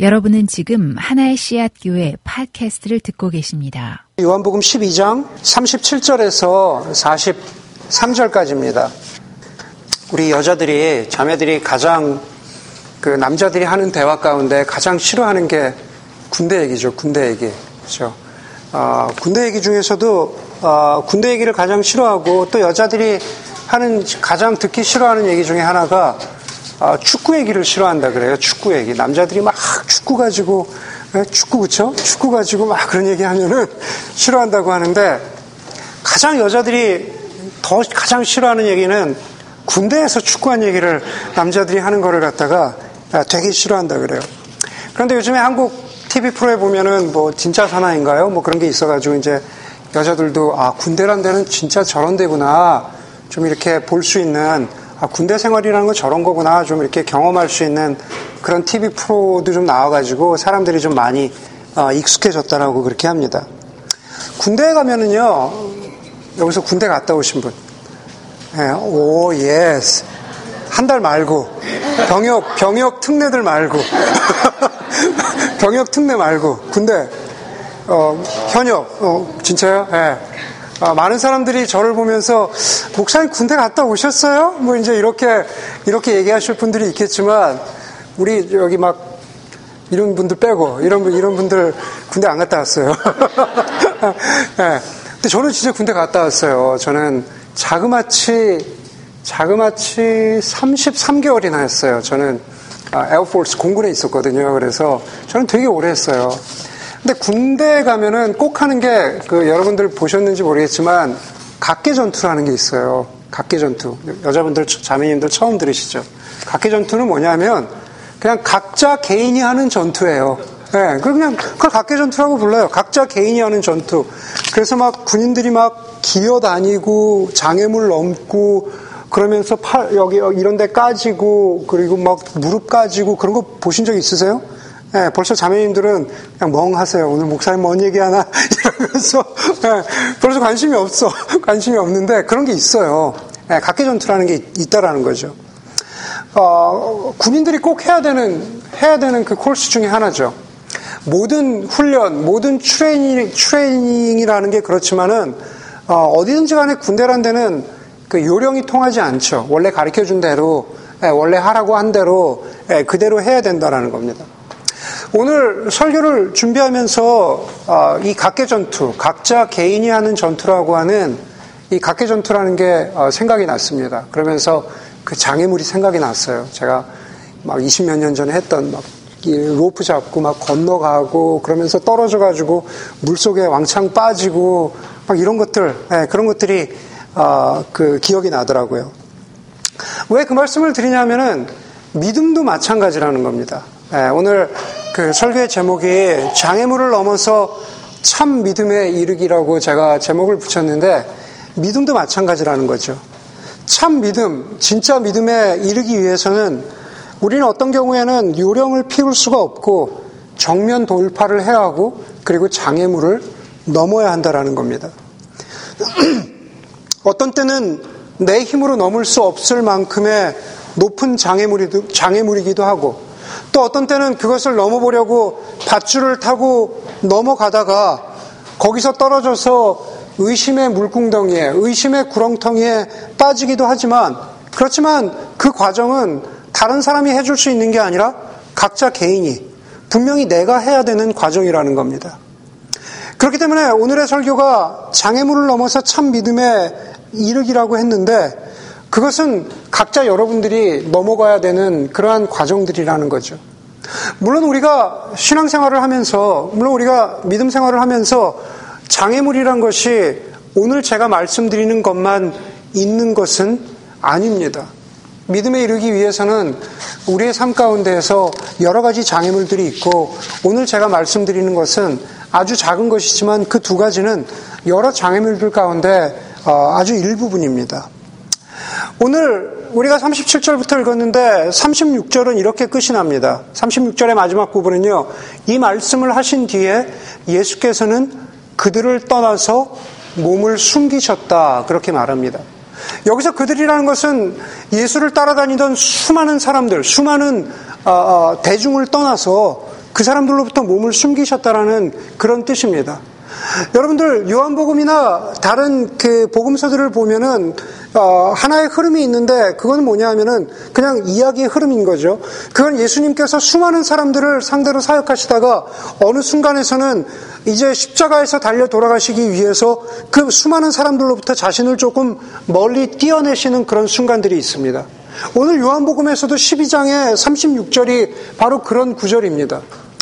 여러분은 지금 하나의 씨앗 교회 팟캐스트를 듣고 계십니다. 요한복음 12장 37절에서 43절까지입니다. 우리 여자들이 자매들이 가장 그 남자들이 하는 대화 가운데 가장 싫어하는 게 군대 얘기죠. 군대 얘기. 그렇죠. 어, 군대 얘기 중에서도 어, 군대 얘기를 가장 싫어하고 또 여자들이 하는 가장 듣기 싫어하는 얘기 중에 하나가 아, 축구 얘기를 싫어한다 그래요. 축구 얘기. 남자들이 막 축구 가지고 예, 축구 그쵸? 축구 가지고 막 그런 얘기 하면은 싫어한다고 하는데 가장 여자들이 더 가장 싫어하는 얘기는 군대에서 축구한 얘기를 남자들이 하는 거를 갖다가 아, 되게 싫어한다 그래요. 그런데 요즘에 한국 TV 프로에 보면은 뭐 진짜 사나인가요? 뭐 그런 게 있어가지고 이제 여자들도 아 군대란 데는 진짜 저런 데구나 좀 이렇게 볼 수 있는 아, 군대 생활이라는 건 저런 거구나 좀 이렇게 경험할 수 있는 그런 TV 프로도 좀 나와가지고 사람들이 좀 많이 어, 익숙해졌다라고 그렇게 합니다. 군대에 가면은요, 여기서 군대 갔다 오신 분. 예, 오, yes. 한 달 말고. 병역, 병역 특례들 말고. 병역 특례 말고. 군대. 어, 현역. 어, 진짜요? 예. 아, 많은 사람들이 저를 보면서 목사님 군대 갔다 오셨어요? 뭐 이제 이렇게 이렇게 얘기하실 분들이 있겠지만 우리 여기 막 이런 분들 빼고 이런 분 이런 분들 군대 안 갔다 왔어요. 네. 근데 저는 진짜 군대 갔다 왔어요. 저는 자그마치 자그마치 33개월이나 했어요. 저는 에어포스 공군에 있었거든요. 그래서 저는 되게 오래 했어요. 근데 군대 가면은 꼭 하는 게 그 여러분들 보셨는지 모르겠지만 각계 전투라는 게 있어요. 각계 전투. 여자분들 자매님들 처음 들으시죠? 각계 전투는 뭐냐면 그냥 각자 개인이 하는 전투예요. 예, 네, 그냥 그걸 각계 전투라고 불러요. 각자 개인이 하는 전투. 그래서 막 군인들이 막 기어 다니고 장애물 넘고 그러면서 팔 여기 이런 데 까지고 그리고 막 무릎 까지고 그런 거 보신 적 있으세요? 네, 벌써 자매님들은 그냥 멍하세요. 오늘 목사님 뭔 얘기하나 이러면서 네, 벌써 관심이 없어. 관심이 없는데 그런 게 있어요. 네, 각개 전투라는 게 있다라는 거죠. 어, 군인들이 꼭 해야 되는 해야 되는 그 코스 중에 하나죠. 모든 훈련, 모든 트레이닝, 트레이닝이라는 게 그렇지만은 어디든지 간에 군대란 데는 그 요령이 통하지 않죠. 원래 가르쳐 준 대로, 원래 하라고 한 대로 그대로 해야 된다라는 겁니다. 오늘 설교를 준비하면서 아, 이 각계 전투, 각자 개인이 하는 전투라고 하는 이 각계 전투라는 게 어, 생각이 났습니다. 그러면서 그 장애물이 생각이 났어요. 제가 막 20몇 년 전에 했던 막 로프 잡고 막 건너가고 그러면서 떨어져가지고 물 속에 왕창 빠지고 막 이런 것들, 네, 그런 것들이 어, 그 기억이 나더라고요. 왜 그 말씀을 드리냐면은 믿음도 마찬가지라는 겁니다. 네, 오늘 그 설교의 제목이 장애물을 넘어서 참 믿음에 이르기라고 제가 제목을 붙였는데 믿음도 마찬가지라는 거죠. 참 믿음, 진짜 믿음에 이르기 위해서는 우리는 어떤 경우에는 요령을 피울 수가 없고 정면 돌파를 해야 하고 그리고 장애물을 넘어야 한다라는 겁니다. 어떤 때는 내 힘으로 넘을 수 없을 만큼의 높은 장애물이기도 하고 또 어떤 때는 그것을 넘어보려고 밧줄을 타고 넘어가다가 거기서 떨어져서 의심의 물궁덩이에, 의심의 구렁텅이에 빠지기도 하지만, 그렇지만 그 과정은 다른 사람이 해줄 수 있는 게 아니라 각자 개인이 분명히 내가 해야 되는 과정이라는 겁니다. 그렇기 때문에 오늘의 설교가 장애물을 넘어서 참 믿음에 이르기라고 했는데 그것은 각자 여러분들이 넘어가야 되는 그러한 과정들이라는 거죠. 물론 우리가 신앙생활을 하면서, 물론 우리가 믿음 생활을 하면서 장애물이란 것이 오늘 제가 말씀드리는 것만 있는 것은 아닙니다. 믿음에 이르기 위해서는 우리의 삶 가운데에서 여러 가지 장애물들이 있고 오늘 제가 말씀드리는 것은 아주 작은 것이지만 그 두 가지는 여러 장애물들 가운데 어, 아주 일부분입니다. 오늘 우리가 37절부터 읽었는데 36절은 이렇게 끝이 납니다. 36절의 마지막 부분은요. 이 말씀을 하신 뒤에 예수께서는 그들을 떠나서 몸을 숨기셨다. 그렇게 말합니다. 여기서 그들이라는 것은 예수를 따라다니던 수많은 사람들, 수많은 어, 어, 대중을 떠나서 그 사람들로부터 몸을 숨기셨다라는 그런 뜻입니다. 여러분들 요한복음이나 다른 그 복음서들을 보면은 어, 하나의 흐름이 있는데 그건 뭐냐 하면은 그냥 이야기의 흐름인 거죠. 그건 예수님께서 수많은 사람들을 상대로 사역하시다가 어느 순간에서는 이제 십자가에서 달려 돌아가시기 위해서 그 수많은 사람들로부터 자신을 조금 멀리 띄어내시는 그런 순간들이 있습니다. 오늘 요한복음에서도 12장의 36절이 바로 그런 구절입니다.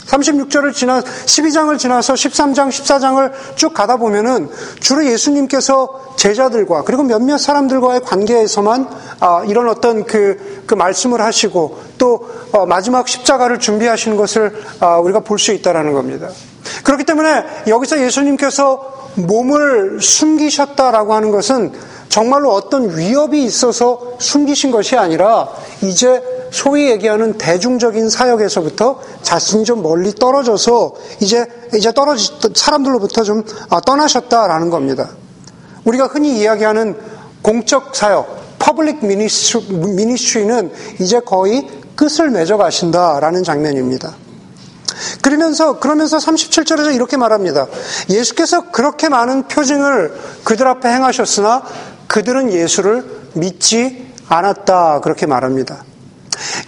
36절을 지나 12장을 지나서 13장, 14장을 쭉 가다 보면은 주로 예수님께서 제자들과 그리고 몇몇 사람들과의 관계에서만 아, 이런 어떤 그, 그 말씀을 하시고 또 어, 마지막 십자가를 준비하시는 것을 아, 우리가 볼 수 있다라는 겁니다. 그렇기 때문에 여기서 예수님께서 몸을 숨기셨다라고 하는 것은 정말로 어떤 위협이 있어서 숨기신 것이 아니라 이제 소위 얘기하는 대중적인 사역에서부터 자신이 좀 멀리 떨어져서 이제 이제 떨어지 사람들로부터 좀 아, 떠나셨다라는 겁니다. 우리가 흔히 이야기하는 공적 사역, public ministry는 이제 거의 끝을 맺어 가신다라는 장면입니다. 그러면서 그러면서 37절에서 이렇게 말합니다. 예수께서 그렇게 많은 표징을 그들 앞에 행하셨으나 그들은 예수를 믿지 않았다 그렇게 말합니다.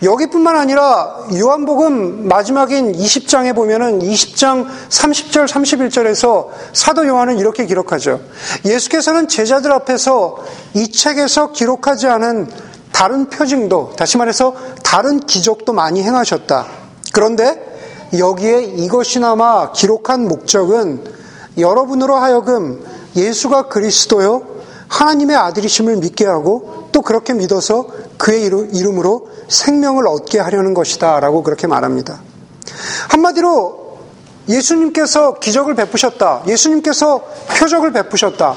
여기뿐만 아니라 요한복음 마지막인 20장에 보면은 20장 30절 31절에서 사도 요한은 이렇게 기록하죠. 예수께서는 제자들 앞에서 이 책에서 기록하지 않은 다른 표징도 다시 말해서 다른 기적도 많이 행하셨다. 그런데 여기에 이것이나마 기록한 목적은 여러분으로 하여금 예수가 그리스도요 하나님의 아들이심을 믿게 하고 또 그렇게 믿어서 그의 이름으로 생명을 얻게 하려는 것이다 라고 그렇게 말합니다. 한마디로 예수님께서 기적을 베푸셨다. 예수님께서 표적을 베푸셨다.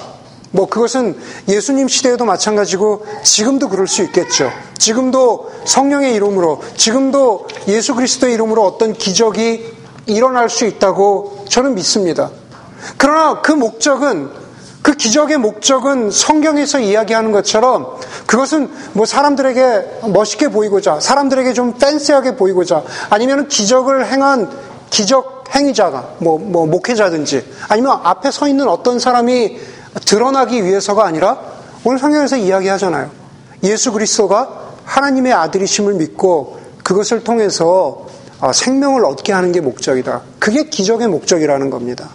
뭐 그것은 예수님 시대에도 마찬가지고 지금도 그럴 수 있겠죠. 지금도 성령의 이름으로, 지금도 예수 그리스도의 이름으로 어떤 기적이 일어날 수 있다고 저는 믿습니다. 그러나 그 목적은 그 기적의 목적은 성경에서 이야기하는 것처럼 그것은 뭐 사람들에게 멋있게 보이고자, 사람들에게 좀 팬시하게 보이고자, 아니면 기적을 행한 기적 행위자가, 뭐, 뭐, 목회자든지, 아니면 앞에 서 있는 어떤 사람이 드러나기 위해서가 아니라 오늘 성경에서 이야기하잖아요. 예수 그리스도가 하나님의 아들이심을 믿고 그것을 통해서 어, 생명을 얻게 하는 게 목적이다. 그게 기적의 목적이라는 겁니다.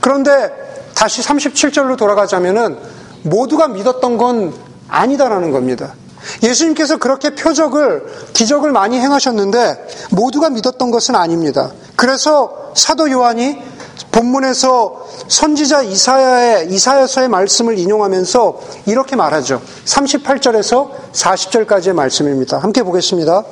그런데 다시 37절로 돌아가자면은 모두가 믿었던 건 아니다라는 겁니다. 예수님께서 그렇게 표적을, 기적을 많이 행하셨는데 모두가 믿었던 것은 아닙니다. 그래서 사도 요한이 본문에서 선지자 이사야의, 이사야서의 말씀을 인용하면서 이렇게 말하죠. 38절에서 40절까지의 말씀입니다. 함께 보겠습니다.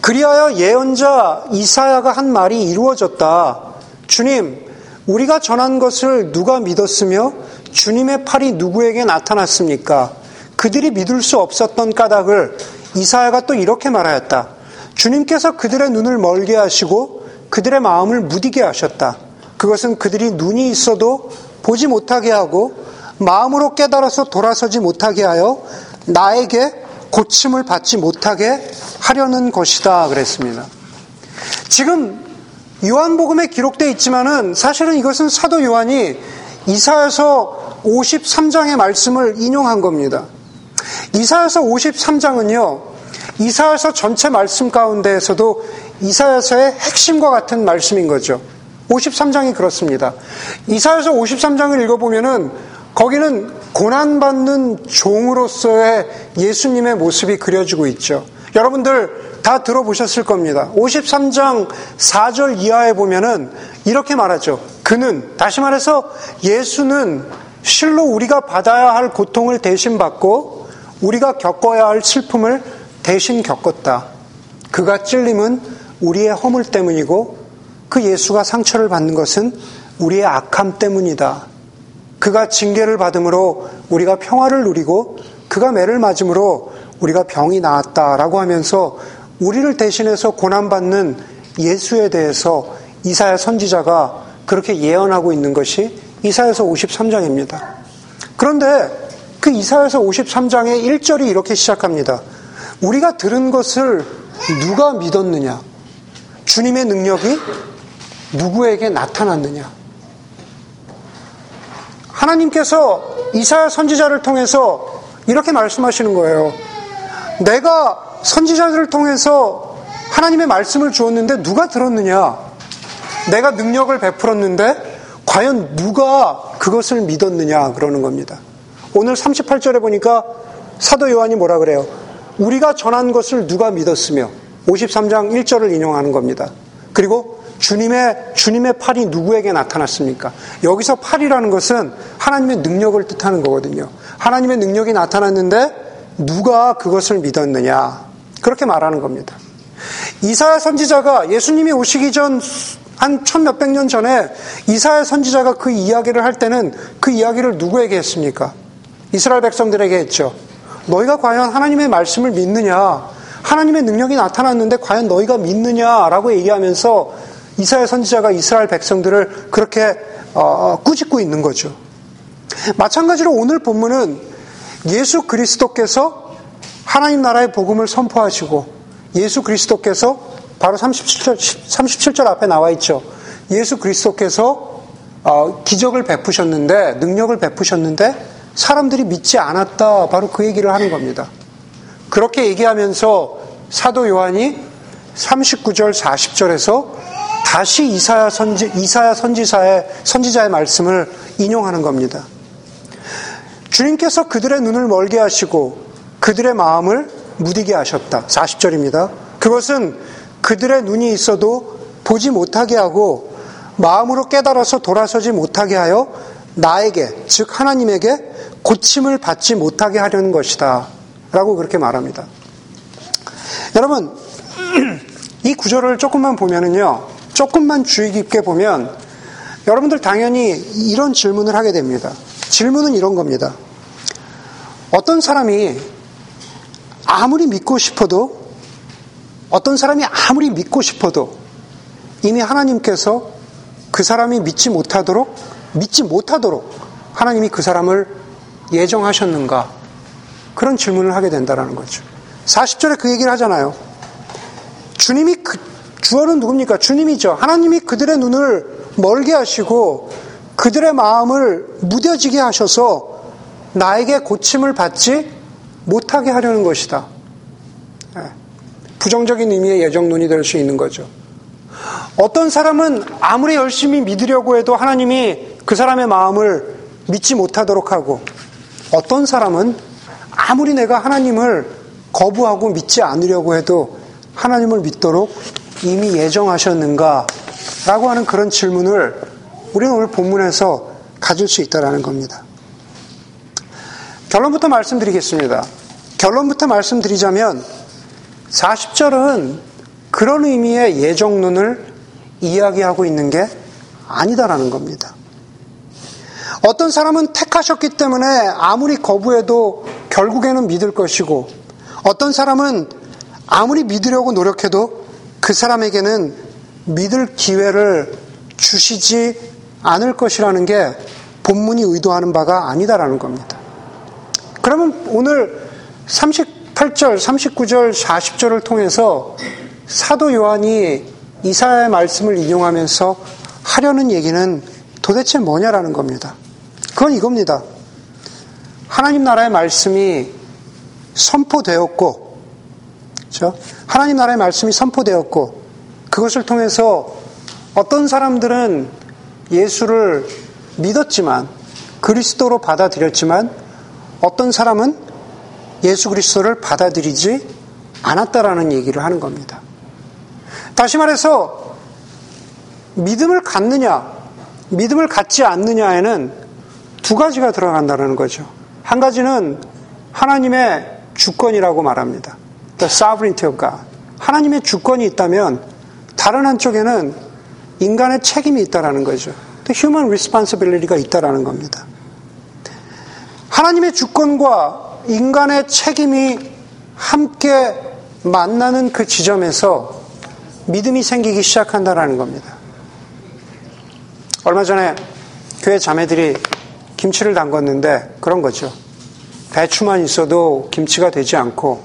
그리하여 예언자 이사야가 한 말이 이루어졌다. 주님, 우리가 전한 것을 누가 믿었으며 주님의 팔이 누구에게 나타났습니까? 그들이 믿을 수 없었던 까닭을 이사야가 또 이렇게 말하였다. 주님께서 그들의 눈을 멀게 하시고 그들의 마음을 무디게 하셨다. 그것은 그들이 눈이 있어도 보지 못하게 하고 마음으로 깨달아서 돌아서지 못하게 하여 나에게 고침을 받지 못하게 하려는 것이다. 그랬습니다. 지금 요한복음에 기록되어 있지만은 사실은 이것은 사도 요한이 이사야서 53장의 말씀을 인용한 겁니다. 이사야서 53장은요, 이사야서 전체 말씀 가운데에서도 이사야서의 핵심과 같은 말씀인 거죠. 53장이 그렇습니다. 이사야서 53장을 읽어보면은 거기는 고난받는 종으로서의 예수님의 모습이 그려지고 있죠. 여러분들 다 들어보셨을 겁니다. 53장 4절 이하에 보면은 이렇게 말하죠. 그는, 다시 말해서 예수는 실로 우리가 받아야 할 고통을 대신 받고 우리가 겪어야 할 슬픔을 대신 겪었다. 그가 찔림은 우리의 허물 때문이고 그 예수가 상처를 받는 것은 우리의 악함 때문이다. 그가 징계를 받음으로 우리가 평화를 누리고 그가 매를 맞음으로 우리가 병이 나았다라고 하면서 우리를 대신해서 고난받는 예수에 대해서 이사야 선지자가 그렇게 예언하고 있는 것이 이사야서 53장입니다. 그런데 그 이사야서 53장의 1절이 이렇게 시작합니다. 우리가 들은 것을 누가 믿었느냐? 주님의 능력이 누구에게 나타났느냐? 하나님께서 이사야 선지자를 통해서 이렇게 말씀하시는 거예요. 내가 선지자들을 통해서 하나님의 말씀을 주었는데 누가 들었느냐? 내가 능력을 베풀었는데 과연 누가 그것을 믿었느냐 그러는 겁니다. 오늘 38절에 보니까 사도 요한이 뭐라 그래요? 우리가 전한 것을 누가 믿었으며 53장 1절을 인용하는 겁니다. 그리고 주님의 주님의 팔이 누구에게 나타났습니까? 여기서 팔이라는 것은 하나님의 능력을 뜻하는 거거든요. 하나님의 능력이 나타났는데 누가 그것을 믿었느냐? 그렇게 말하는 겁니다. 이사야 선지자가 예수님이 오시기 전 한 천 몇백 년 전에 이사야 선지자가 그 이야기를 할 때는 그 이야기를 누구에게 했습니까? 이스라엘 백성들에게 했죠. 너희가 과연 하나님의 말씀을 믿느냐? 하나님의 능력이 나타났는데 과연 너희가 믿느냐라고 얘기하면서 이사야 선지자가 이스라엘 백성들을 그렇게 어, 꾸짖고 있는 거죠. 마찬가지로 오늘 본문은 예수 그리스도께서 하나님 나라의 복음을 선포하시고 예수 그리스도께서 바로 37절, 37절 앞에 나와 있죠. 예수 그리스도께서 어, 기적을 베푸셨는데 능력을 베푸셨는데 사람들이 믿지 않았다. 바로 그 얘기를 하는 겁니다. 그렇게 얘기하면서 사도 요한이 39절 40절에서 다시 이사야 선지 이사야 선지사의 선지자의 말씀을 인용하는 겁니다. 주님께서 그들의 눈을 멀게 하시고 그들의 마음을 무디게 하셨다. 40절입니다. 그것은 그들의 눈이 있어도 보지 못하게 하고 마음으로 깨달아서 돌아서지 못하게 하여 나에게, 즉 하나님에게 고침을 받지 못하게 하려는 것이다. 라고 그렇게 말합니다. 여러분, 이 구절을 조금만 보면은요, 조금만 주의 깊게 보면 여러분들 당연히 이런 질문을 하게 됩니다. 질문은 이런 겁니다. 어떤 사람이 아무리 믿고 싶어도 어떤 사람이 아무리 믿고 싶어도 이미 하나님께서 그 사람이 믿지 못하도록 믿지 못하도록 하나님이 그 사람을 예정하셨는가? 그런 질문을 하게 된다는 거죠. 40절에 그 얘기를 하잖아요. 주님이 그, 주어는 누굽니까? 주님이죠. 하나님이 그들의 눈을 멀게 하시고 그들의 마음을 무뎌지게 하셔서 나에게 고침을 받지 못하게 하려는 것이다. 예. 부정적인 의미의 예정론이 될 수 있는 거죠. 어떤 사람은 아무리 열심히 믿으려고 해도 하나님이 그 사람의 마음을 믿지 못하도록 하고 어떤 사람은 아무리 내가 하나님을 거부하고 믿지 않으려고 해도 하나님을 믿도록 이미 예정하셨는가? 라고 하는 그런 질문을 우리는 오늘 본문에서 가질 수 있다는 겁니다. 결론부터 말씀드리겠습니다. 결론부터 말씀드리자면 40절은 그런 의미의 예정론을 이야기하고 있는 게 아니다라는 겁니다. 어떤 사람은 택하셨기 때문에 아무리 거부해도 결국에는 믿을 것이고 어떤 사람은 아무리 믿으려고 노력해도 그 사람에게는 믿을 기회를 주시지 않을 것이라는 게 본문이 의도하는 바가 아니다라는 겁니다. 그러면 오늘 38절, 39절, 40절을 통해서 사도 요한이 이사야의 말씀을 인용하면서 하려는 얘기는 도대체 뭐냐라는 겁니다. 그건 이겁니다. 하나님 나라의 말씀이 선포되었고, 그렇죠? 하나님 나라의 말씀이 선포되었고, 그것을 통해서 어떤 사람들은 예수를 믿었지만, 그리스도로 받아들였지만, 어떤 사람은 예수 그리스도를 받아들이지 않았다라는 얘기를 하는 겁니다. 다시 말해서, 믿음을 갖느냐, 믿음을 갖지 않느냐에는 두 가지가 들어간다는 거죠. 한 가지는 하나님의 주권이라고 말합니다. The sovereignty of God. 하나님의 주권이 있다면 다른 한쪽에는 인간의 책임이 있다라는 거죠. The human responsibility가 있다라는 겁니다. 하나님의 주권과 인간의 책임이 함께 만나는 그 지점에서 믿음이 생기기 시작한다라는 겁니다. 얼마 전에 교회 자매들이 김치를 담궜는데 그런 거죠. 배추만 있어도 김치가 되지 않고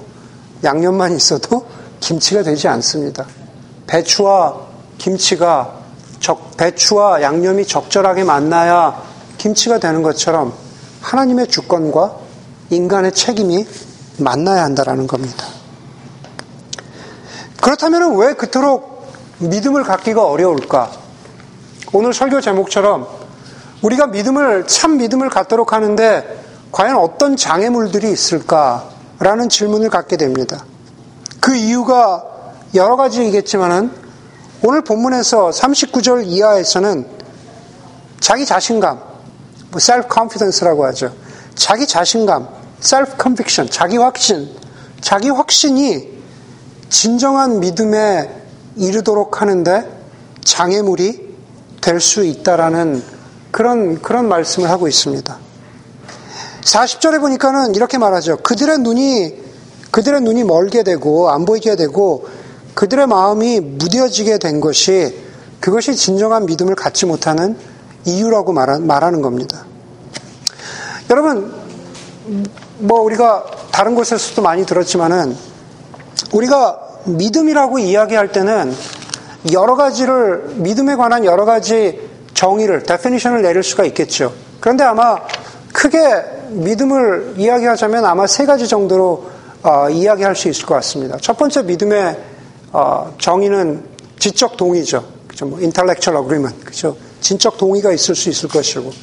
양념만 있어도 김치가 되지 않습니다. 배추와 김치가 적, 배추와 양념이 적절하게 만나야 김치가 되는 것처럼 하나님의 주권과 인간의 책임이 만나야 한다라는 겁니다. 그렇다면 왜 그토록 믿음을 갖기가 어려울까? 오늘 설교 제목처럼 우리가 믿음을, 참 믿음을 갖도록 하는데 과연 어떤 장애물들이 있을까라는 질문을 갖게 됩니다. 그 이유가 여러 가지이겠지만은 오늘 본문에서 39절 이하에서는 자기 자신감, 뭐 self confidence라고 하죠. 자기 자신감, self conviction, 자기 확신, 자기 확신이 진정한 믿음에 이르도록 하는데 장애물이 될 수 있다라는 그런 그런 말씀을 하고 있습니다. 40절에 보니까는 이렇게 말하죠. 그들의 눈이 그들의 눈이 멀게 되고 안 보이게 되고 그들의 마음이 무뎌지게 된 것이 그것이 진정한 믿음을 갖지 못하는 이유라고 말하는 겁니다. 여러분, 뭐 우리가 다른 곳에서도 많이 들었지만은 우리가 믿음이라고 이야기할 때는 여러 가지를 믿음에 관한 여러 가지 정의를 데피니션을 내릴 수가 있겠죠. 그런데 아마 크게 믿음을 이야기하자면 아마 세 가지 정도로 어, 이야기할 수 있을 것 같습니다. 첫 번째 믿음의 어, 정의는 지적 동의죠. 그죠? 뭐 intellectual agreement. 그죠? 진적 동의가 있을 수 있을 것이고.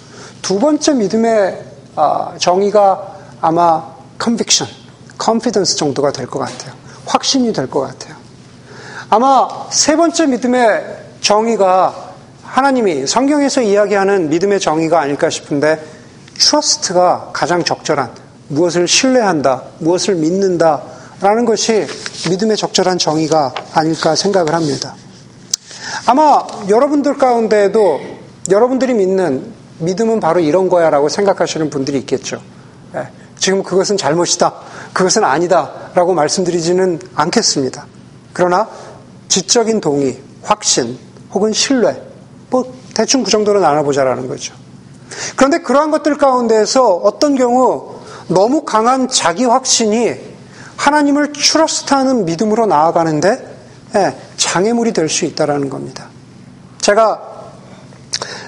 두 번째 믿음의 어, 정의가 아마 conviction, confidence 정도가 될 것 같아요. 확신이 될 것 같아요. 아마 세 번째 믿음의 정의가 하나님이 성경에서 이야기하는 믿음의 정의가 아닐까 싶은데 trust가 가장 적절한 무엇을 신뢰한다, 무엇을 믿는다, 라는 것이 믿음의 적절한 정의가 아닐까 생각을 합니다. 아마 여러분들 가운데에도 여러분들이 믿는 믿음은 바로 이런 거야 라고 생각하시는 분들이 있겠죠. 예, 지금 그것은 잘못이다, 그것은 아니다 라고 말씀드리지는 않겠습니다. 그러나 지적인 동의, 확신, 혹은 신뢰, 뭐 대충 그 정도로 나눠보자라는 거죠. 그런데 그러한 것들 가운데에서 어떤 경우 너무 강한 자기 확신이 하나님을 추러스트하는 믿음으로 나아가는데 예, 장애물이 될 수 있다라는 겁니다. 제가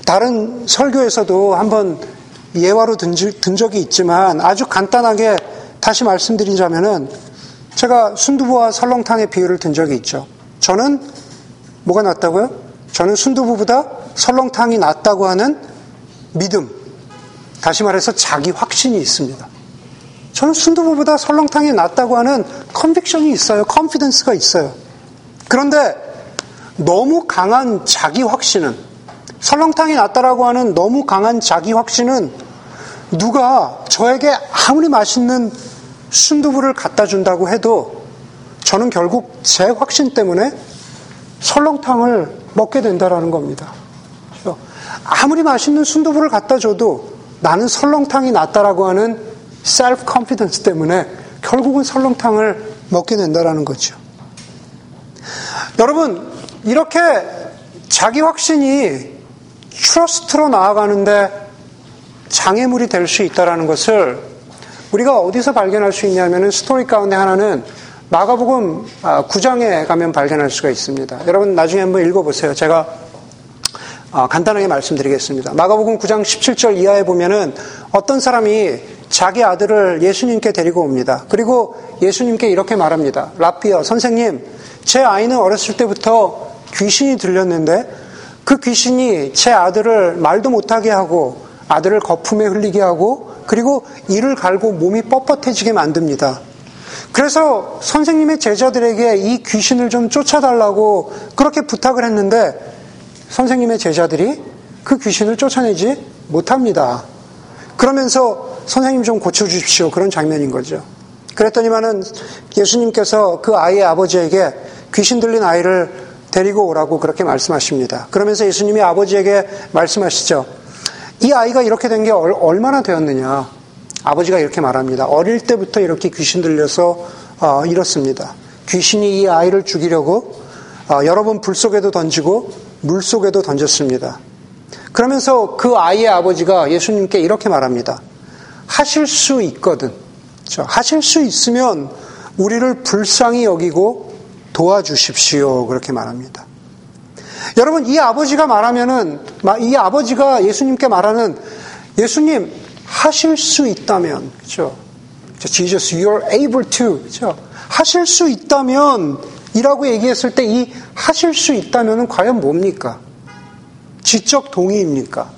다른 설교에서도 한번 예화로 든, 적이 있지만 아주 간단하게 다시 말씀드리자면은 제가 순두부와 설렁탕의 비유를 든 적이 있죠. 저는 뭐가 낫다고요? 저는 순두부보다 설렁탕이 낫다고 하는 믿음. 다시 말해서 자기 확신이 있습니다. 저는 순두부보다 설렁탕이 낫다고 하는 컨빅션이 있어요. 컨피던스가 있어요. 그런데 너무 강한 자기 확신은 설렁탕이 낫다라고 하는 너무 강한 자기 확신은 누가 저에게 아무리 맛있는 순두부를 갖다 준다고 해도 저는 결국 제 확신 때문에 설렁탕을 먹게 된다라는 겁니다. 아무리 맛있는 순두부를 갖다 줘도 나는 설렁탕이 낫다라고 하는 self confidence 때문에 결국은 설렁탕을 먹게 된다라는 거죠. 여러분, 이렇게 자기 확신이 트러스트로 나아가는데 장애물이 될 수 있다라는 것을 우리가 어디서 발견할 수 있냐면은 스토리 가운데 하나는 마가복음 9장에 아, 가면 발견할 수가 있습니다. 여러분 나중에 한번 읽어보세요. 제가 아, 간단하게 말씀드리겠습니다. 마가복음 9장 17절 이하에 보면은 어떤 사람이 자기 아들을 예수님께 데리고 옵니다. 그리고 예수님께 이렇게 말합니다. 라피어, 선생님, 제 아이는 어렸을 때부터 귀신이 들렸는데 그 귀신이 제 아들을 말도 못하게 하고 아들을 거품에 흘리게 하고 그리고 이를 갈고 몸이 뻣뻣해지게 만듭니다. 그래서 선생님의 제자들에게 이 귀신을 좀 쫓아달라고 그렇게 부탁을 했는데 선생님의 제자들이 그 귀신을 쫓아내지 못합니다. 그러면서 선생님 좀 고쳐주십시오. 그런 장면인 거죠. 그랬더니만은 예수님께서 그 아이의 아버지에게 귀신 들린 아이를 데리고 오라고 그렇게 말씀하십니다. 그러면서 예수님이 아버지에게 말씀하시죠. 이 아이가 이렇게 된 게 얼마나 되었느냐. 아버지가 이렇게 말합니다. 어릴 때부터 이렇게 귀신 들려서 어, 이렇습니다. 귀신이 이 아이를 죽이려고 어, 여러 번 불 속에도 던지고 물 속에도 던졌습니다. 그러면서 그 아이의 아버지가 예수님께 이렇게 말합니다. 하실 수 있거든. 하실 수 있으면 우리를 불쌍히 여기고 도와주십시오. 그렇게 말합니다. 여러분, 이 아버지가 말하면은, 이 아버지가 예수님께 말하는 예수님 하실 수 있다면, 그죠? Jesus, you're able to, 그죠? 하실 수 있다면, 이라고 얘기했을 때 이 하실 수 있다면은 과연 뭡니까? 지적 동의입니까?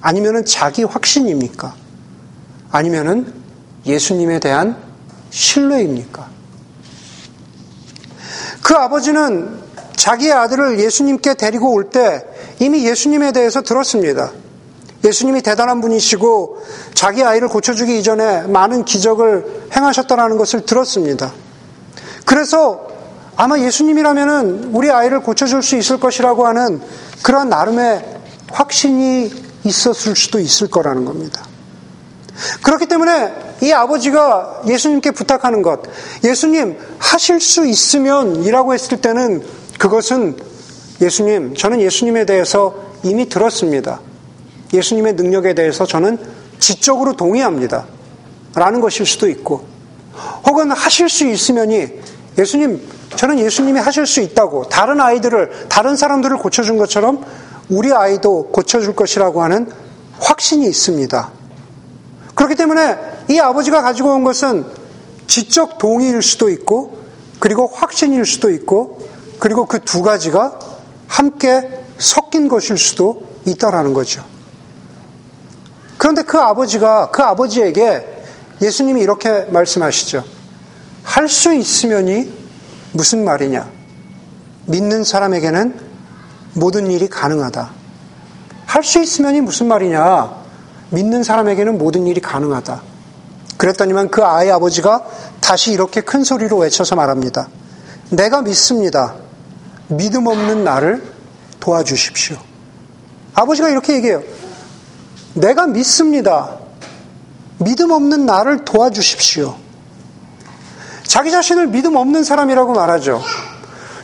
아니면은 자기 확신입니까? 아니면은 예수님에 대한 신뢰입니까? 그 아버지는 자기의 아들을 예수님께 데리고 올 때 이미 예수님에 대해서 들었습니다. 예수님이 대단한 분이시고 자기 아이를 고쳐주기 이전에 많은 기적을 행하셨다는 것을 들었습니다. 그래서 아마 예수님이라면은 우리 아이를 고쳐줄 수 있을 것이라고 하는 그런 나름의 확신이 있었을 수도 있을 거라는 겁니다. 그렇기 때문에 이 아버지가 예수님께 부탁하는 것, 예수님 하실 수 있으면 이라고 했을 때는 그것은 예수님, 저는 예수님에 대해서 이미 들었습니다. 예수님의 능력에 대해서 저는 지적으로 동의합니다. 라는 것일 수도 있고, 혹은 하실 수 있으면이 예수님, 저는 예수님이 하실 수 있다고 다른 아이들을, 다른 사람들을 고쳐준 것처럼 우리 아이도 고쳐줄 것이라고 하는 확신이 있습니다. 그렇기 때문에 이 아버지가 가지고 온 것은 지적 동의일 수도 있고, 그리고 확신일 수도 있고, 그리고 그 두 가지가 함께 섞인 것일 수도 있다라는 거죠. 그런데 그 아버지가 그 아버지에게 예수님이 이렇게 말씀하시죠. 할 수 있으면이 무슨 말이냐? 믿는 사람에게는 모든 일이 가능하다. 할 수 있으면이 무슨 말이냐? 믿는 사람에게는 모든 일이 가능하다. 그랬더니만 그 아이 아버지가 다시 이렇게 큰 소리로 외쳐서 말합니다. 내가 믿습니다. 믿음 없는 나를 도와주십시오. 아버지가 이렇게 얘기해요. 내가 믿습니다. 믿음 없는 나를 도와주십시오. 자기 자신을 믿음 없는 사람이라고 말하죠.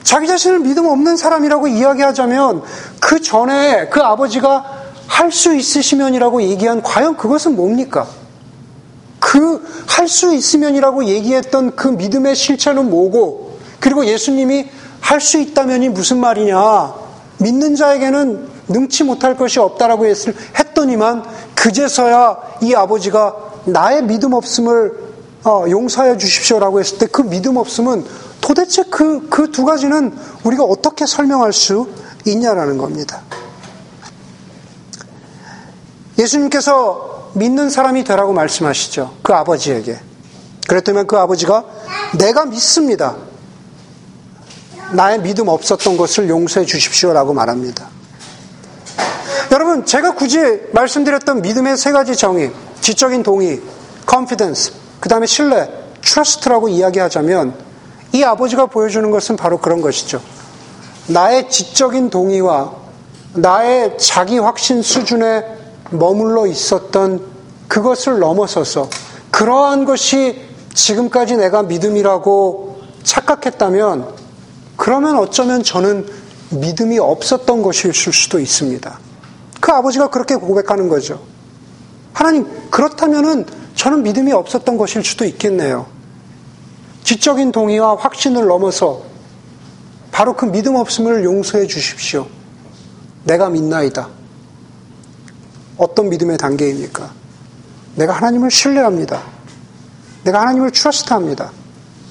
자기 자신을 믿음 없는 사람이라고 이야기하자면 그 전에 그 아버지가 할 수 있으시면이라고 얘기한 과연 그것은 뭡니까? 그 할 수 있으면이라고 얘기했던 그 믿음의 실체는 뭐고 그리고 예수님이 할 수 있다면이 무슨 말이냐? 믿는 자에게는 능치 못할 것이 없다라고 했을, 했더니만 그제서야 이 아버지가 나의 믿음 없음을 어, 용서하여 주십시오라고 했을 때 그 믿음 없음은 도대체 그, 그 두 가지는 우리가 어떻게 설명할 수 있냐라는 겁니다. 예수님께서 믿는 사람이 되라고 말씀하시죠. 그 아버지에게. 그랬더니 그 아버지가 내가 믿습니다. 나의 믿음 없었던 것을 용서해 주십시오라고 말합니다. 여러분, 제가 굳이 말씀드렸던 믿음의 세 가지 정의, 지적인 동의, confidence, 그 다음에 신뢰, trust라고 이야기하자면 이 아버지가 보여주는 것은 바로 그런 것이죠. 나의 지적인 동의와 나의 자기 확신 수준에 머물러 있었던 그것을 넘어서서 그러한 것이 지금까지 내가 믿음이라고 착각했다면 그러면 어쩌면 저는 믿음이 없었던 것일 수도 있습니다. 그 아버지가 그렇게 고백하는 거죠. 하나님, 그렇다면은 저는 믿음이 없었던 것일 수도 있겠네요. 지적인 동의와 확신을 넘어서 바로 그 믿음 없음을 용서해 주십시오. 내가 믿나이다. 어떤 믿음의 단계입니까? 내가 하나님을 신뢰합니다. 내가 하나님을 트러스트합니다.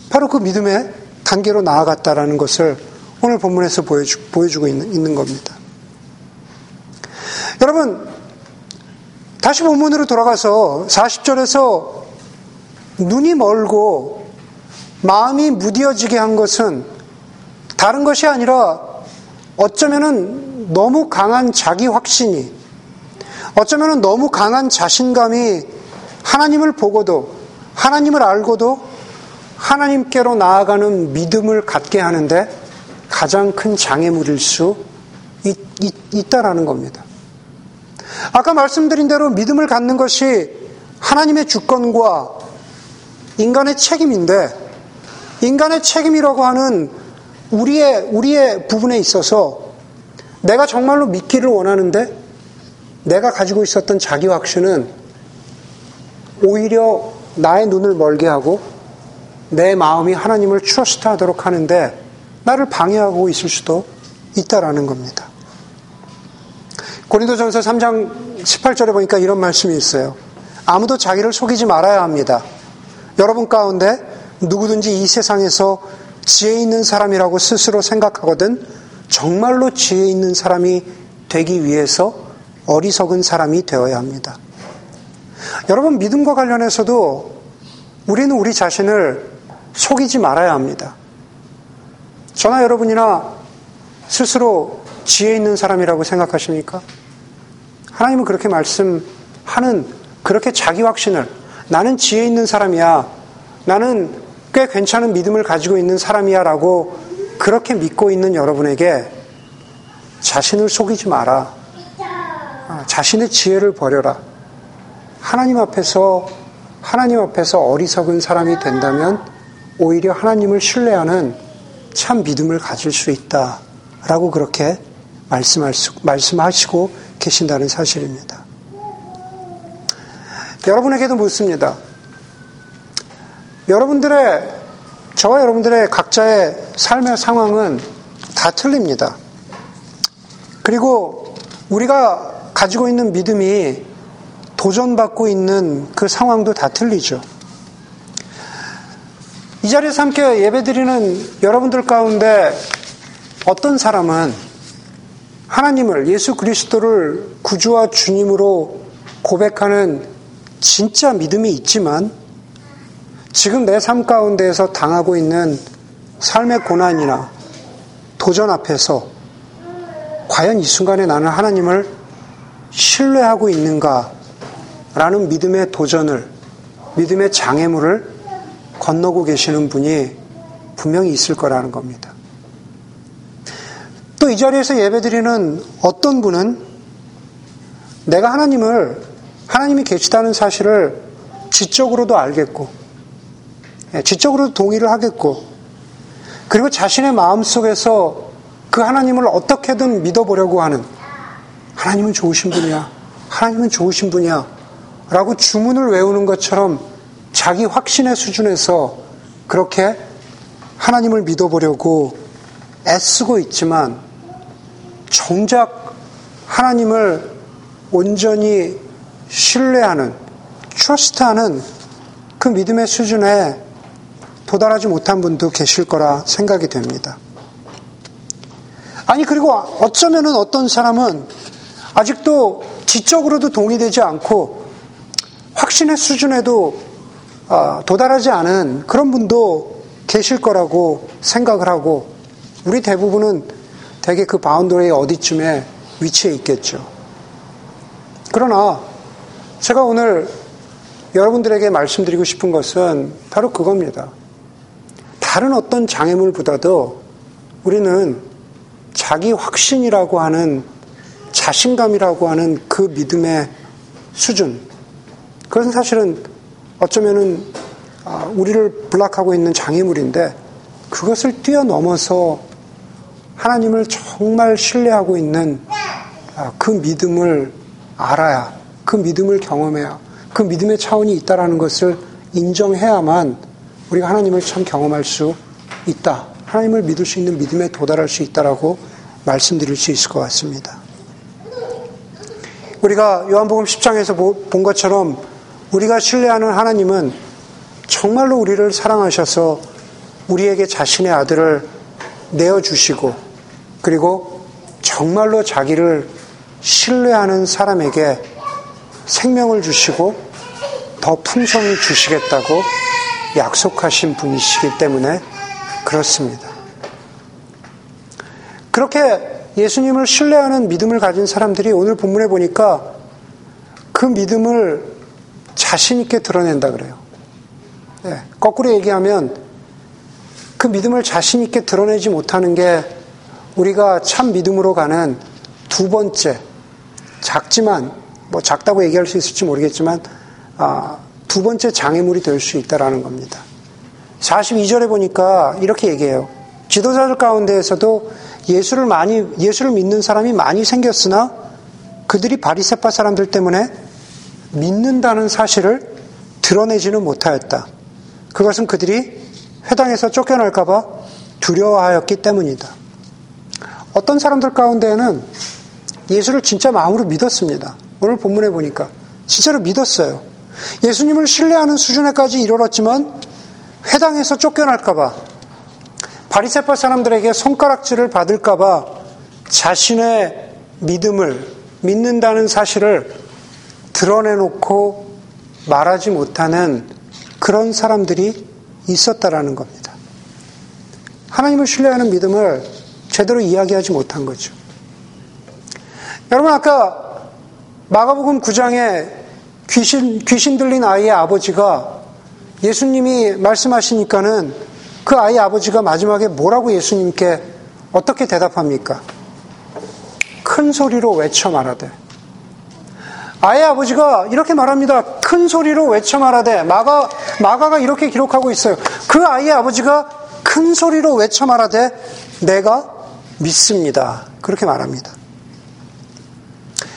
바로 그 믿음의 단계로 나아갔다라는 것을 오늘 본문에서 보여주, 보여주고 있는, 있는 겁니다. 여러분, 다시 본문으로 돌아가서 40절에서 눈이 멀고 마음이 무뎌지게 한 것은 다른 것이 아니라 어쩌면은 너무 강한 자기 확신이 어쩌면은 너무 강한 자신감이 하나님을 보고도 하나님을 알고도 하나님께로 나아가는 믿음을 갖게 하는데 가장 큰 장애물일 수 있, 있, 있다라는 겁니다. 아까 말씀드린 대로 믿음을 갖는 것이 하나님의 주권과 인간의 책임인데 인간의 책임이라고 하는 우리의, 우리의 부분에 있어서 내가 정말로 믿기를 원하는데 내가 가지고 있었던 자기 확신은 오히려 나의 눈을 멀게 하고 내 마음이 하나님을 트러스트 하도록 하는데 나를 방해하고 있을 수도 있다라는 겁니다. 고린도전서 3장 18절에 보니까 이런 말씀이 있어요. 아무도 자기를 속이지 말아야 합니다. 여러분 가운데 누구든지 이 세상에서 지혜 있는 사람이라고 스스로 생각하거든 정말로 지혜 있는 사람이 되기 위해서 어리석은 사람이 되어야 합니다. 여러분 믿음과 관련해서도 우리는 우리 자신을 속이지 말아야 합니다. 저나 여러분이나 스스로 지혜 있는 사람이라고 생각하십니까? 하나님은 그렇게 말씀하는 그렇게 자기 확신을 나는 지혜 있는 사람이야. 나는 꽤 괜찮은 믿음을 가지고 있는 사람이야 라고 그렇게 믿고 있는 여러분에게 자신을 속이지 마라. 아, 자신의 지혜를 버려라. 하나님 앞에서 하나님 앞에서 어리석은 사람이 된다면 오히려 하나님을 신뢰하는 참 믿음을 가질 수 있다라고 그렇게 말씀할 수, 말씀하시고 계신다는 사실입니다. 여러분에게도 묻습니다. 여러분들의 저와 여러분들의 각자의 삶의 상황은 다 틀립니다. 그리고 우리가 가지고 있는 믿음이 도전받고 있는 그 상황도 다 틀리죠. 이 자리에서 함께 예배드리는 여러분들 가운데 어떤 사람은 하나님을 예수 그리스도를 구주와 주님으로 고백하는 진짜 믿음이 있지만 지금 내 삶 가운데에서 당하고 있는 삶의 고난이나 도전 앞에서 과연 이 순간에 나는 하나님을 신뢰하고 있는가 라는 믿음의 도전을, 믿음의 장애물을 건너고 계시는 분이 분명히 있을 거라는 겁니다. 또 이 자리에서 예배드리는 어떤 분은 내가 하나님을, 하나님이 계시다는 사실을 지적으로도 알겠고, 예, 지적으로도 동의를 하겠고, 그리고 자신의 마음 속에서 그 하나님을 어떻게든 믿어보려고 하는 하나님은 좋으신 분이야. 하나님은 좋으신 분이야. 라고 주문을 외우는 것처럼 자기 확신의 수준에서 그렇게 하나님을 믿어보려고 애쓰고 있지만 정작 하나님을 온전히 신뢰하는, 트러스트하는 그 믿음의 수준에 도달하지 못한 분도 계실 거라 생각이 됩니다. 아니, 그리고 어쩌면은 어떤 사람은 아직도 지적으로도 동의되지 않고 확신의 수준에도 아, 도달하지 않은 그런 분도 계실 거라고 생각을 하고 우리 대부분은 대개 그 boundary 어디쯤에 위치해 있겠죠. 그러나 제가 오늘 여러분들에게 말씀드리고 싶은 것은 바로 그겁니다. 다른 어떤 장애물보다도 우리는 자기 확신이라고 하는 자신감이라고 하는 그 믿음의 수준, 그것은 사실은 어쩌면은 아, 우리를 블락하고 있는 장애물인데 그것을 뛰어넘어서 하나님을 정말 신뢰하고 있는 아, 그 믿음을 알아야, 그 믿음을 경험해야, 그 믿음의 차원이 있다라는 것을 인정해야만 우리가 하나님을 참 경험할 수 있다. 하나님을 믿을 수 있는 믿음에 도달할 수 있다라고 말씀드릴 수 있을 것 같습니다. 우리가 요한복음 10장에서 본 것처럼 우리가 신뢰하는 하나님은 정말로 우리를 사랑하셔서 우리에게 자신의 아들을 내어주시고 그리고 정말로 자기를 신뢰하는 사람에게 생명을 주시고 더 풍성히 주시겠다고 약속하신 분이시기 때문에 그렇습니다. 그렇게 예수님을 신뢰하는 믿음을 가진 사람들이 오늘 본문에 보니까 그 믿음을 자신있게 드러낸다 그래요. 네, 거꾸로 얘기하면 그 믿음을 자신있게 드러내지 못하는 게 우리가 참 믿음으로 가는 두 번째, 작지만, 뭐 작다고 얘기할 수 있을지 모르겠지만, 아, 두 번째 장애물이 될 수 있다라는 겁니다. 42절에 보니까 이렇게 얘기해요. 지도자들 가운데에서도 예수를 많이 예수를 믿는 사람이 많이 생겼으나 그들이 바리새파 사람들 때문에 믿는다는 사실을 드러내지는 못하였다. 그것은 그들이 회당에서 쫓겨날까봐 두려워하였기 때문이다. 어떤 사람들 가운데에는 예수를 진짜 마음으로 믿었습니다. 오늘 본문에 보니까 진짜로 믿었어요. 예수님을 신뢰하는 수준에까지 이르렀지만 회당에서 쫓겨날까봐 바리새파 사람들에게 손가락질을 받을까봐 자신의 믿음을 믿는다는 사실을 드러내놓고 말하지 못하는 그런 사람들이 있었다라는 겁니다. 하나님을 신뢰하는 믿음을 제대로 이야기하지 못한 거죠. 여러분 아까 마가복음 9장에 귀신 귀신 들린 아이의 아버지가 예수님이 말씀하시니까는 그 아이 아버지가 마지막에 뭐라고 예수님께 어떻게 대답합니까? 큰 소리로 외쳐 말하되. 아이 아버지가 이렇게 말합니다. 큰 소리로 외쳐 말하되. 마가, 마가가 이렇게 기록하고 있어요. 그 아이의 아버지가 큰 소리로 외쳐 말하되, 내가 믿습니다. 그렇게 말합니다.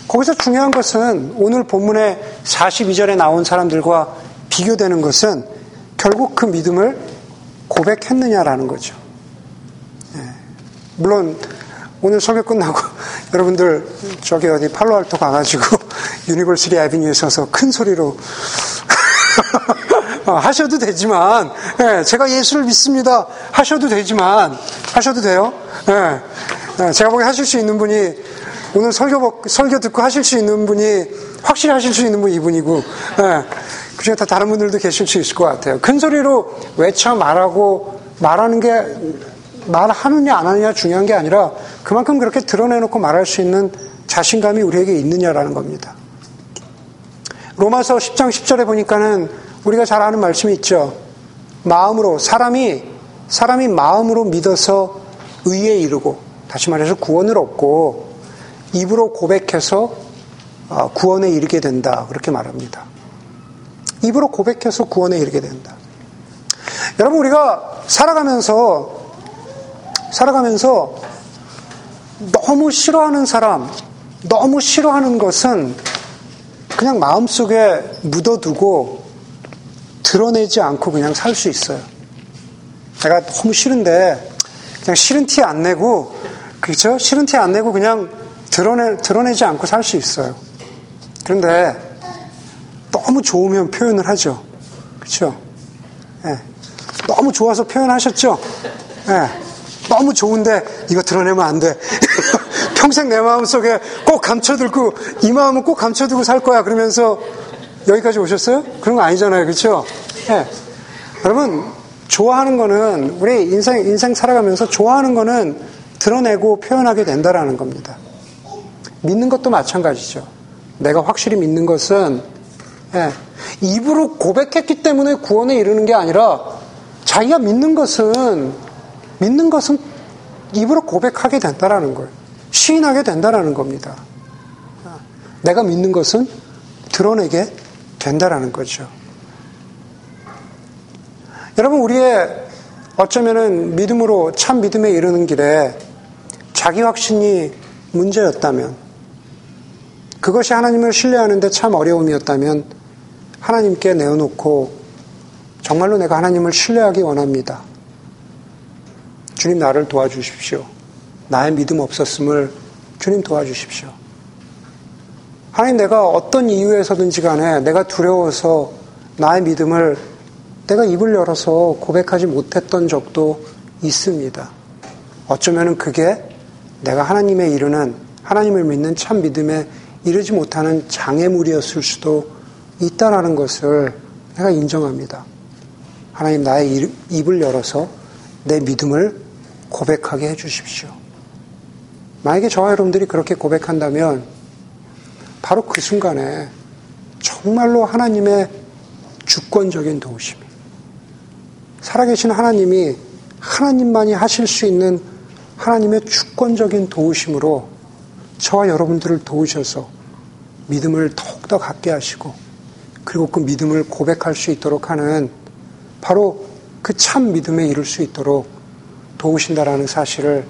거기서 중요한 것은 오늘 본문의 42절에 나온 사람들과 비교되는 것은 결국 그 믿음을 고백했느냐라는 거죠. 예. 물론 오늘 설교 끝나고 여러분들 저기 어디 팔로알토 가가지고 유니버시티 애비뉴에 서서 큰 소리로 어, 하셔도 되지만 예, 제가 예수를 믿습니다 하셔도 되지만 하셔도 돼요. 예, 예 제가 보기 하실 수 있는 분이 오늘 설교 설교 듣고 하실 수 있는 분이 확실히 하실 수 있는 분이 이분이고 예, 그중에 다 다른 분들도 계실 수 있을 것 같아요. 큰 소리로 외쳐 말하고 말하는 게 말하느냐 안 하느냐 중요한 게 아니라 그만큼 그렇게 드러내놓고 말할 수 있는 자신감이 우리에게 있느냐라는 겁니다. 로마서 10장 10절에 보니까는 우리가 잘 아는 말씀이 있죠. 마음으로 사람이 사람이 마음으로 믿어서 의에 이르고 다시 말해서 구원을 얻고 입으로 고백해서 어, 구원에 이르게 된다 그렇게 말합니다. 입으로 고백해서 구원에 이르게 된다. 여러분 우리가 살아가면서 살아가면서 너무 싫어하는 사람, 너무 싫어하는 것은 그냥 마음속에 묻어두고 드러내지 않고 그냥 살 수 있어요. 내가 너무 싫은데 그냥 싫은 티 안 내고 그렇죠? 싫은 티 안 내고 그냥 드러내 드러내지 않고 살 수 있어요. 그런데 너무 좋으면 표현을 하죠. 그렇죠? 네. 너무 좋아서 표현하셨죠? 네. 너무 좋은데 이거 드러내면 안 돼. 평생 내 마음속에 꼭 감춰두고 이 마음은 꼭 감춰두고 살 거야. 그러면서 여기까지 오셨어요? 그런 거 아니잖아요. 그렇죠? 네. 여러분 좋아하는 거는 우리 인생 인생 살아가면서 좋아하는 거는 드러내고 표현하게 된다라는 겁니다. 믿는 것도 마찬가지죠. 내가 확실히 믿는 것은 예, 입으로 고백했기 때문에 구원에 이르는 게 아니라 자기가 믿는 것은 믿는 것은 입으로 고백하게 된다라는 거예요. 시인하게 된다라는 겁니다. 내가 믿는 것은 드러내게 된다라는 거죠. 여러분 우리의 어쩌면은 믿음으로 참 믿음에 이르는 길에 자기 확신이 문제였다면 그것이 하나님을 신뢰하는데 참 어려움이었다면 하나님께 내어놓고 정말로 내가 하나님을 신뢰하기 원합니다. 주님 나를 도와주십시오. 나의 믿음 없었음을 주님 도와주십시오. 하나님 내가 어떤 이유에서든지 간에 내가 두려워서 나의 믿음을 내가 입을 열어서 고백하지 못했던 적도 있습니다. 어쩌면 그게 내가 하나님의 이르는 하나님을 믿는 참 믿음에 이르지 못하는 장애물이었을 수도 있다라는 것을 내가 인정합니다. 하나님 나의 입을 열어서 내 믿음을 고백하게 해주십시오. 만약에 저와 여러분들이 그렇게 고백한다면 바로 그 순간에 정말로 하나님의 주권적인 도우심이 살아계신 하나님이 하나님만이 하실 수 있는 하나님의 주권적인 도우심으로 저와 여러분들을 도우셔서 믿음을 더욱더 갖게 하시고 그리고 그 믿음을 고백할 수 있도록 하는 바로 그 참 믿음에 이룰 수 있도록 도우신다라는 사실을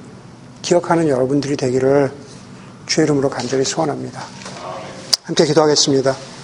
기억하는 여러분들이 되기를 주의 이름으로 간절히 소원합니다. 함께 기도하겠습니다.